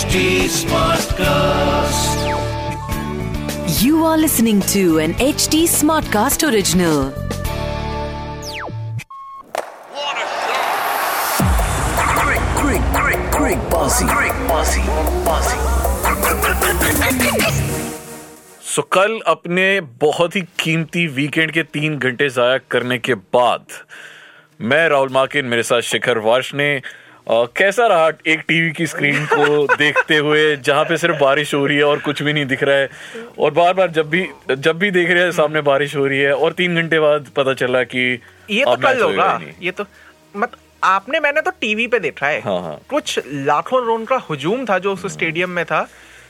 HD Smartcast. You are listening to an HD Smartcast original. What a shot! Quick, quick, quick, quick, bossy, quick, bossy, bossy. सो कल अपने बहुत ही कीमती weekend के तीन घंटे जाया करने के बाद मैं राहुल माकिन मेरे साथ शिखर वर्ष ने अ, कैसा रहा एक टीवी की स्क्रीन को देखते हुए जहाँ पे सिर्फ़ बारिश हो रही है और कुछ भी नहीं दिख रहा है और बार बार जब भी जब भी देख रहे हैं सामने बारिश हो रही है और तीन घंटे बाद पता चला कि ये तो कल होगा ये तो मत आपने मैंने तो टीवी पे देखा है हाँ, हाँ। कुछ लाखों रोन का हुजूम था जो उस स्टेडियम में था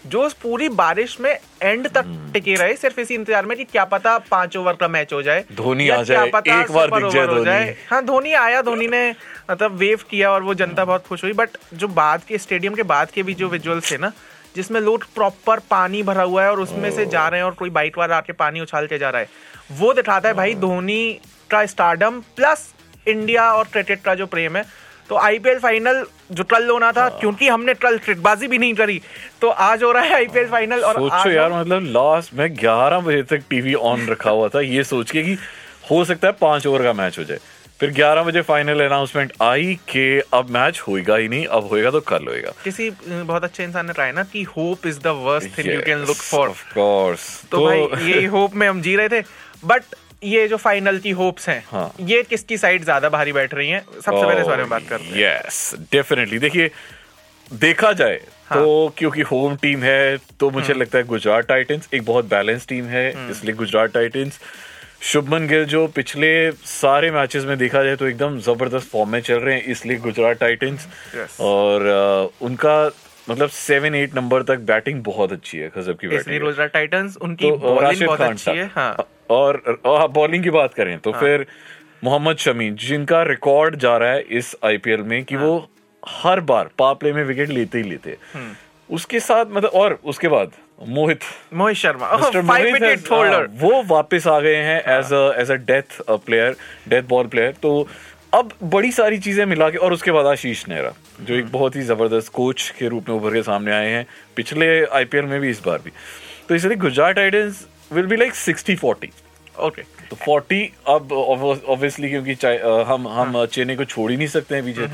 जो उस पूरी बारिश में एंड तक हम्म। टिके रहे सिर्फ़ इसी इंतज़ार में कि क्या पता पाँच ओवर का मैच हो जाए धोनी आ जाए, एक बार दिख जाए धोनी। हाँ धोनी आया धोनी ने मतलब वेव किया और वो जनता बहुत खुश हुई। बट जो बाद के स्टेडियम के बाद के भी जो विजुअल्स थे ना जिसमें लोग प्रॉपर पानी भरा हुआ है और उसमें से जा रहे हैं और कोई बाइक वाला आके पानी उछाल के जा रहा है वो दिखाता है भाई धोनी का स्टारडम प्लस इंडिया और क्रिकेट का जो प्रेम है। तो आईपीएल फाइनल जो कल होना था क्योंकि हमने कल ट्रिकबाजी भी नहीं करी तो आज हो रहा है आईपीएल फाइनल और सोचो यार मतलब लास्ट में 11 बजे तक टीवी ऑन रखा हुआ था ये सोच के कि हो सकता है पाँच ओवर का मैच हो जाए। फिर 11 बजे फाइनल अनाउंसमेंट आई कि अब मैच होएगा ही नहीं अब होएगा तो कल होएगा। किसी बहुत अच्छे इंसान ने ट्राई ना कि hope is the worst thing you can look for of course तो भाई ये होप में हम जी रहे थे। बट ये जो फाइनल की होप्स हैं हाँ। ये किसकी साइड ज़्यादा भारी बैठ रही हैं? सबसे पहले इस बारे में बात करते हैं। यस डेफिनेटली देखिए देखा जाए हाँ। तो क्योंकि होम टीम है तो हम्म। मुझे लगता है गुजरात टाइटंस एक बहुत बैलेंस टीम है इसलिए गुजरात टाइटंस शुभमन गिल जो पिछले सारे मैचेस में देखा जाए तो एकदम ज़बरदस्त फॉर्म में चल रहे हैं इसलिए गुजरात टाइटंस Yes. और उनका मतलब सेवन एट नंबर तक बैटिंग बहुत अच्छी है गजब की बैटिंग गुजरात टाइटंस उनकी तो बॉलिंग बहुत अच्छी है हाँ। और और बॉलिंग की बात करें तो फिर मोहम्मद शमी जिनका रिकॉर्ड जा रहा है इस आईपीएल में कि वो हर बार पावर प्ले में विकेट लेते ही लेते हैं। उसके साथ मतलब और उसके बाद Mohit. Mohit Sharma. Five wicket holder हाँ, वो वापस आ गए हैं as as a death player death ball player तो अब बड़ी सारी चीज़ें मिला के और उसके बाद आशीष नेहरा जो एक बहुत ही ज़बरदस्त कोच के रूप में उभर के सामने आए हैं पिछले आईपीएल में भी इस बार भी। तो इसलिए Gujarat titans will be like sixty forty okay तो 40 अब ऑब्वियसली क्योंकि हम हम चेन्नई को छोड़ ही नहीं सकते हैं पीछे।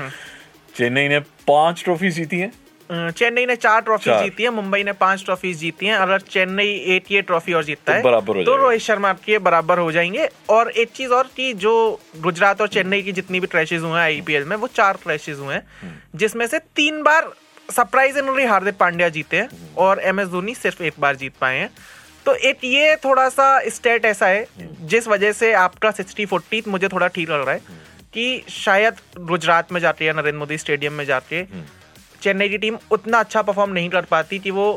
चेन्नई ने पाँच ट्रॉफी जीती हैं। चेन्नई ने चार ट्रॉफी जीती है मुंबई ने पाँच ट्रॉफी जीती हैं। अगर चेन्नई एक ये ट्रॉफी और जीतता तो है बराबर तो रोहित शर्मा के बराबर हो जाएँगे। और एक चीज़ और कि जो गुजरात और चेन्नई की जितनी भी क्रैशेज हुए हैं आईपीएल में वो चार क्रैशेज हुए हैं जिसमें से तीन बार सरप्राइज़ सरप्राइजिंगली हार्दिक पांड्या जीते हैं और एम एस धोनी सिर्फ़ एक बार जीत पाए हैं। तो एक ये थोड़ा सा स्टेट ऐसा है जिस वजह से आपका सिक्सटी फोर्टी मुझे थोड़ा ठीक लग रहा है कि शायद गुजरात में जाती है नरेंद्र मोदी स्टेडियम में जाके चेन्नई की टीम उतना अच्छा परफॉर्म नहीं कर पाती कि वो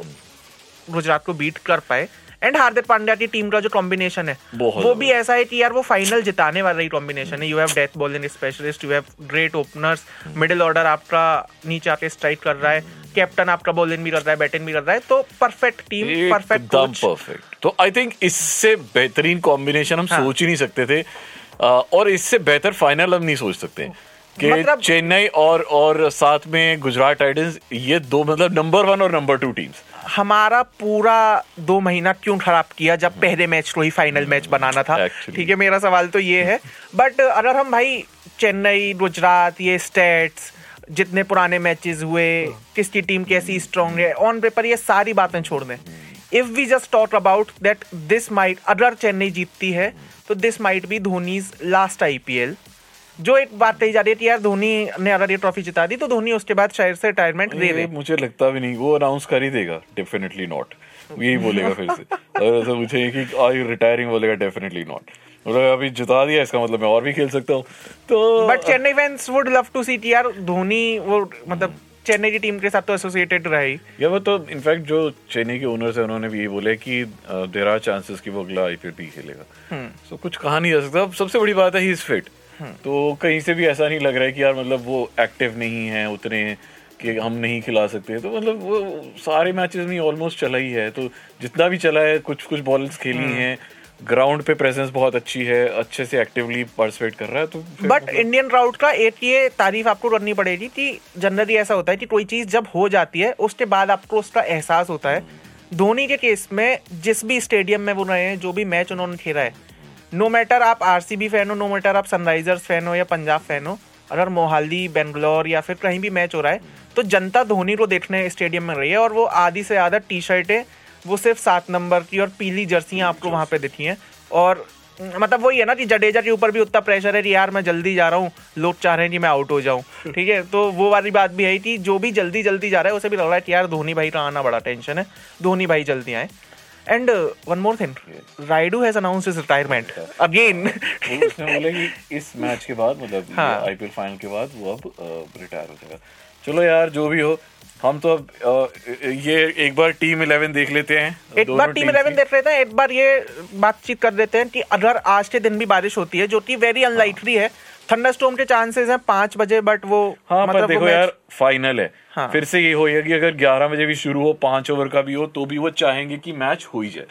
गुजरात को बीट कर पाए। एंड हार्दिक पांड्या की टीम का जो कॉम्बिनेशन है वो भी ऐसा है कि यार वो फाइनल जिताने वाला ही कॉम्बिनेशन है। You have death bowling specialist you have great openers middle order आपका नीचे आके स्ट्राइक कर रहा है कैप्टन आपका बॉलिंग भी कर रहा है बैटिंग भी कर रहा है तो परफेक्ट टीम परफेक्ट परफेक्ट तो आई थिंक इससे बेहतरीन कॉम्बिनेशन हम हाँ। सोच ही नहीं सकते थे। और इससे बेहतर फाइनल हम नहीं सोच सकते। कि मतलब- चेन्नई और और साथ में गुजरात टाइटंस ये दो मतलब नंबर वन और नंबर टू टीम्स हमारा पूरा दो महीना क्यों खराब किया जब पहले मैच को ही फाइनल मैच बनाना था? ठीक है मेरा सवाल तो ये है। बट अगर हम भाई चेन्नई गुजरात ये स्टेट्स जितने पुराने मैचेस हुए किसकी टीम कैसी स्ट्रांग है ऑन पेपर ये सारी बातें छोड़ दें। If we just talk about that this might अगर चेन्नई जीतती है तो this might be Dhoni's last IPL जो एक बात कही जा रही है यार धोनी ने अगर ये ट्रॉफी जिता दी तो धोनी उसके बाद शायद से रिटायरमेंट दे दे। मुझे लगता भी नहीं वो अनाउंस कर ही देगा डेफिनेटली नॉट यही बोलेगा फिर से। अगर ऐसा मुझे कि आर यू रिटायरिंग बोलेगा डेफिनेटली नॉट मतलब अभी जिता दिया इसका मतलब मैं और भी खेल सकता हूँ। तो but Chennai fans would love to see T यार धोनी वो मतलब चेन्नई की टीम के साथ तो एसोसिएटेड रहा। या वो तो इनफैक्ट जो चेन्नई के ओनर्स है उन्होंने भी ये बोला कि देर आर चांसेस कि वो अगला आईपीएल भी खेलेगा। सो so, कुछ कहा नहीं जा सकता। सबसे बड़ी बात है ही इज़ फिट तो कहीं से भी ऐसा नहीं लग रहा है कि यार मतलब वो एक्टिव नहीं है उतने कि हम नहीं खिला सकते। तो मतलब वो सारे मैचेस में ऑलमोस्ट चला ही है। तो जितना भी चला है कुछ कुछ बॉलर्स खेली हैं। ग्राउंड पे प्रेजेंस बहुत अच्छी है अच्छे से एक्टिवली पार्टिसिपेट कर रहा है तो बट इंडियन राउट का एक ये तारीफ़ आपको करनी पड़ेगी कि जनरली ऐसा होता है कि कोई चीज़ जब हो जाती है उसके बाद आपको उसका एहसास होता है। धोनी के केस में जिस भी स्टेडियम में वो रहे हैं जो भी मैच उन्होंने खेला है नो मैटर आप आरसीबी फ़ैन हो नो मैटर आप सनराइजर्स फ़ैन हो या पंजाब फ़ैन हो, अगर मोहाली बेंगलोर या फिर कहीं भी मैच हो रहा है तो जनता धोनी को देखने स्टेडियम में रही है और वो आधी से ज़्यादा टी शर्टें वो सिर्फ़ सात नंबर की और पीली जर्सियाँ आपको वहाँ पे दिखी हैं। और मतलब वही है ना कि जडेजा के ऊपर भी उतना प्रेशर है कि यार मैं जल्दी जा रहा हूँ, लोग चाह रहे हैं कि मैं आउट हो जाऊँ। ठीक है तो वो वाली बात भी है कि जो भी जल्दी जल्दी जा रहा है, उसे भी लग रहा है कि यार धोनी भाई का आना बड़ा टेंशन है, धोनी भाई जल्दी आए। And one more thing Rayudu has announce his retirement again उसने बोला कि इस मैच के बाद मतलब हाँ। आईपीएल फाइनल के बाद वो अब रिटायर हो जाएगा। चलो यार जो भी हो हम तो अब ये एक बार टीम इलेवन देख लेते हैं। एक बार टीम इलेवन देख लेते हैं एक बार ये बातचीत कर देते हैं कि अगर आज के दिन भी बारिश होती है जो कि वेरी अनलाइकली है थंडरस्टॉर्म के चांसेस हैं पाँच बजे बट वो हाँ मतलब वो देखो यार फाइनल है। हाँ। फिर से ये होएगा कि अगर 11 बजे भी शुरू हो पाँच ओवर का भी हो तो भी वो चाहेंगे कि मैच हो ही जाए।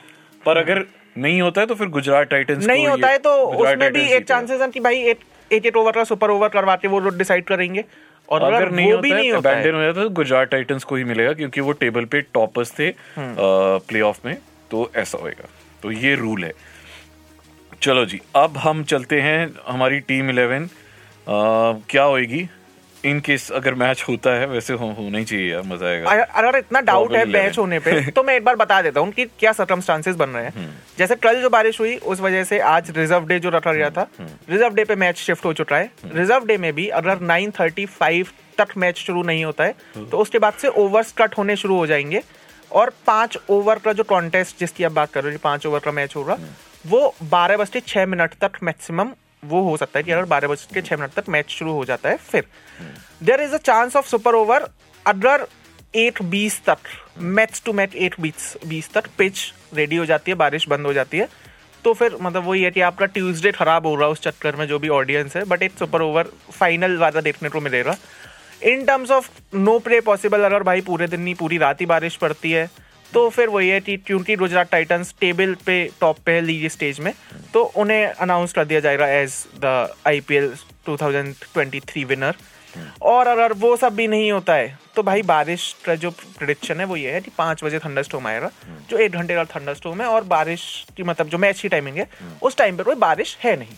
पर अगर नहीं होता है तो फिर गुजरात टाइटंस नहीं होता है तो उसमें भी एक चांसेस है कि भाई एक एक एक ओवर का सुपर ओवर करवाते वो डिसाइड करेंगे। और अगर अगर नहीं भी होता नहीं होता है। हो जाता है तो गुजरात टाइटंस को ही मिलेगा क्योंकि वो टेबल पे टॉपर्स थे हम्म। प्लेऑफ में तो ऐसा होएगा। तो ये रूल है। चलो जी अब हम चलते हैं हमारी टीम इलेवन क्या होएगी? इन केस अगर मैच होता है वैसे हो, होना ही चाहिए यार मज़ा आएगा अगर इतना डाउट है मैच होने पे तो मैं एक बार बता देता हूँ कि क्या सर्कमस्टांसेस बन रहे हम्म। हैं जैसे कल जो बारिश हुई उस वजह से आज रिज़र्व डे जो रखा गया था हम्म। रिज़र्व डे पे मैच शिफ्ट हो चुका है रिज़र्व डे में भी अगर 9:35 तक मैच शुरू नहीं होता है हम्म। तो उसके बाद से ओवर्स कट होने शुरू हो जाएँगे और पाँच ओवर का जो कॉन्टेस्ट जिसकी आप बात कर रहे हो पाँच ओवर का मैच होगा हम्म। वो बारह बज छह मिनट तक मैक्सिमम वो हो सकता है कि अगर बारह बज के छह मिनट तक मैच शुरू हो जाता है, फिर। There is a chance of super over अगर एट बीस तक मैच टू मैच एट बीस बीस तक पिच रेडी हो जाती है, बारिश बंद हो जाती है तो फिर मतलब वही है कि आपका ट्यूसडे खराब हो रहा है उस चक्कर में जो भी ऑडियंस है बट एक सुपर ओवर फाइनल वाला देखने को मिलेगा। In terms of no play possible अगर भाई पूरे दिन नहीं, पूरी रात ही बारिश पड़ती है तो फिर वही है कि क्योंकि गुजरात टाइटंस टेबल पे, टॉप पे है लीग स्टेज में तो उन्हें अनाउंस कर दिया जाएगा एज द आईपीएल 2023 विनर और अगर वो सब भी नहीं होता है तो भाई बारिश का जो प्रडिक्शन है, वो ये है कि पाँच बजे थंडर स्टोम आएगा, जो एक घंटे का थंडरस्टॉर्म है, और बारिश की मतलब जो मैच की टाइमिंग है, उस टाइम पर कोई बारिश है नहीं।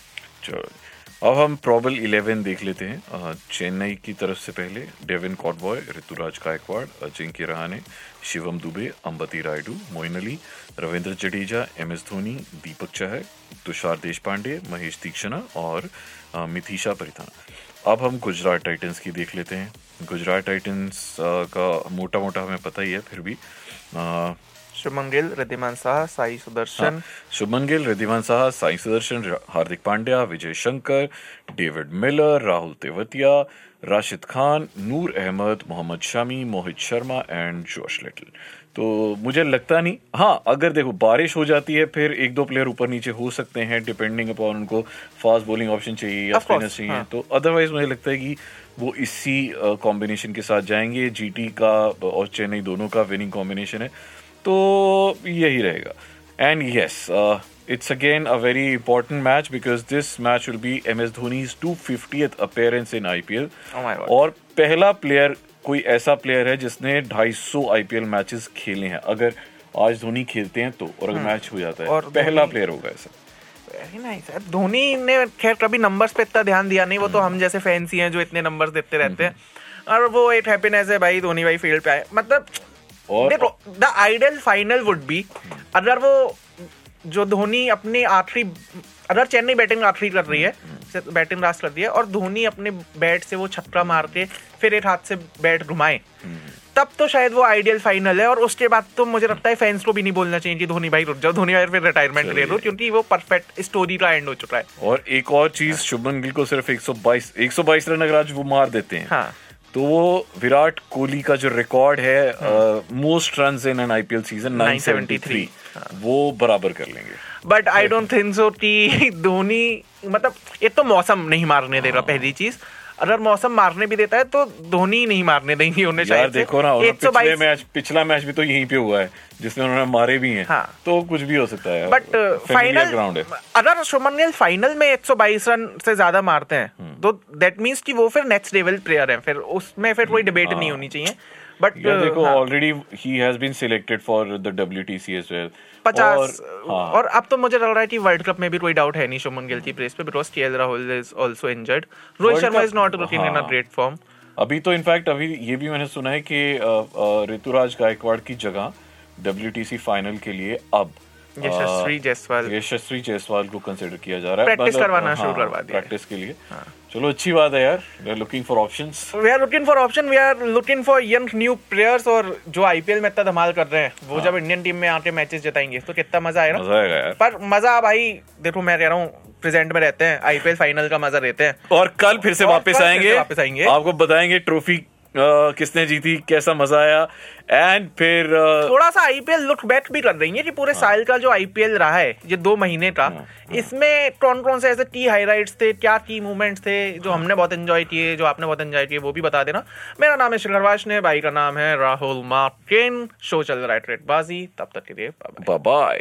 अब हम प्रॉबल 11 देख लेते हैं। चेन्नई की तरफ़ से पहले डेविन कॉटबॉय, ऋतुराज गायकवाड़, अजिंक्य रहाने शिवम दुबे, अंबती रायडू, मोइन अली, रविंद्र जडेजा, एम एस धोनी, दीपक चहर, तुषार देशपांडे, महेश दीक्षणा और मिथिशा परिधान अब हम गुजरात टाइटंस की देख लेते हैं। गुजरात टाइटंस का मोटा मोटा हमें पता ही है फिर भी। Shubman Gill Wriddhiman Saha Sai Sudharsan. Shubman Gill Wriddhiman Saha Sai Sudharsan Hardik Pandya Vijay Shankar David Miller Rahul Tewatia Rashid Khan Noor Ahmad Mohammed Shami Mohit Sharma and Josh Little. तो मुझे लगता नहीं हाँ अगर देखो बारिश हो जाती है फिर एक दो प्लेयर ऊपर नीचे हो सकते हैं डिपेंडिंग अपॉन उनको फास्ट बॉलिंग ऑप्शन चाहिए या स्पिनर्स चाहिए। हाँ। तो अदरवाइज़ मुझे लगता है कि वो इसी कॉम्बिनेशन के साथ जाएँगे। जीटी का और चेन्नई दोनों का विनिंग कॉम्बिनेशन है। तो यही रहेगा। And yes it's again a very important match because this match will be M S Dhoni's two fiftieth appearance in IPL Oh my God. और पहला प्लेयर कोई ऐसा प्लेयर है जिसने 250 आईपीएल मैचेस खेले हैं। अगर आज धोनी खेलते हैं तो और अगर मैच हो जाता है और पहला प्लेयर होगा ऐसा। वेरी नाइस धोनी ने खैर कभी नंबर्स पे इतना ध्यान दिया नहीं। वो तो हम जैसे फैंसी हैं जो इतने नंबर्स देते रहते हैं। और वो एक हैप्पीनेस है भाई धोनी भाई फ़ील्ड पे आए। मतलब और देखो the ideal final would be अगर वो जो धोनी अपनी आखिरी अगर चेन्नई बैटिंग आखिरी कर रही है बैटिंग लास्ट कर रही है और धोनी अपने बैट से वो छक्का मार के फिर एक हाथ से बैट घुमाए तब तो शायद वो आइडियल फाइनल है और उसके बाद तो मुझे लगता है फैंस को भी नहीं बोलना चाहिए कि धोनी भाई रुक जाओ धोनी भाई फिर रिटायरमेंट ले लो। क्योंकि वो परफेक्ट स्टोरी का एंड हो चुका है और एक और चीज़ शुभमन गिल को सिर्फ़ 122 122 रन अगर आज वो मार देते हैं हाँ तो वो विराट कोहली का जो रिकॉर्ड है most run in an IPL season 973 वो बराबर कर लेंगे। But I don't think so कि धोनी मतलब ये तो मौसम नहीं मारने दे रहा पहली चीज़। अगर मौसम मारने भी देता है तो धोनी नहीं मारने देंगे उन्हें यार देखो ना एक सौ बाईस मैच पिछला मैच भी तो यहीं पे हुआ है जिसमें उन्होंने मारे भी हैं। हाँ। तो कुछ भी हो सकता है। बट फाइनल ग्राउंड है। अगर शुभमन गिल फाइनल में 122 रन से ज़्यादा मारते हम्म। हैं तो दैट मीन्स कि वो फिर नेक्स्ट लेवल प्लेयर है फिर उसमें फिर कोई डिबेट नहीं होनी चाहिए। बट हाँ। देखो already he has been selected for the WTC as well पचास हाँ और अब तो मुझे लग रहा है कि वर्ल्ड कप में भी कोई डाउट है नहीं शुभमन गिल की प्लेस पे because K Rahul is also injured Rohit Sharma is not looking in a. Great form अभी तो इनफैक्ट अभी ये भी मैंने सुना है कि ऋतुराज गायकवाड़ की जगह डब्ल्यूटीसी फाइनल के लिए अब यशस्वी जायसवाल यशस्वी जायसवाल को कंसिडर किया जा रहा है। Practice मतलब, करवाना हाँ, शुरू करवा दिया। प्रैक्टिस के लिए। चलो अच्छी बात है यार। We are looking for options we are looking for option we are looking for young new players और जो आईपीएल में इतना धमाल कर रहे हैं वो जब इंडियन टीम में आके मैचेस जिताएँगे तो कितना मज़ा आएगा हाँ। मज़ा आएगा यार। पर मज़ा भाई देखो मैं कह रहा हूँ प्रेजेंट में रहते हैं आईपीएल फाइनल का मज़ा लेते हैं। और कल फिर से वापस आएँगे। वापस आएँगे। आपको बताएँगे ट्रॉफी किसने जीती कैसा मज़ा आया एंड फिर अ, थोड़ा सा आईपीएल लुक बैक भी कर रही है कि पूरे साल का जो आईपीएल रहा है ये दो महीने का इसमें कौन कौन से ऐसे की हाईलाइट्स थे क्या की मूवमेंट्स थे जो हमने बहुत एंजॉय किए जो आपने बहुत एंजॉय किए वो भी बता देना मेरा नाम है शिखरवाश ने भाई का नाम है राहुल मार्टिन शो चल रहा है ट्रेड बाजी तब तक के लिए bye bye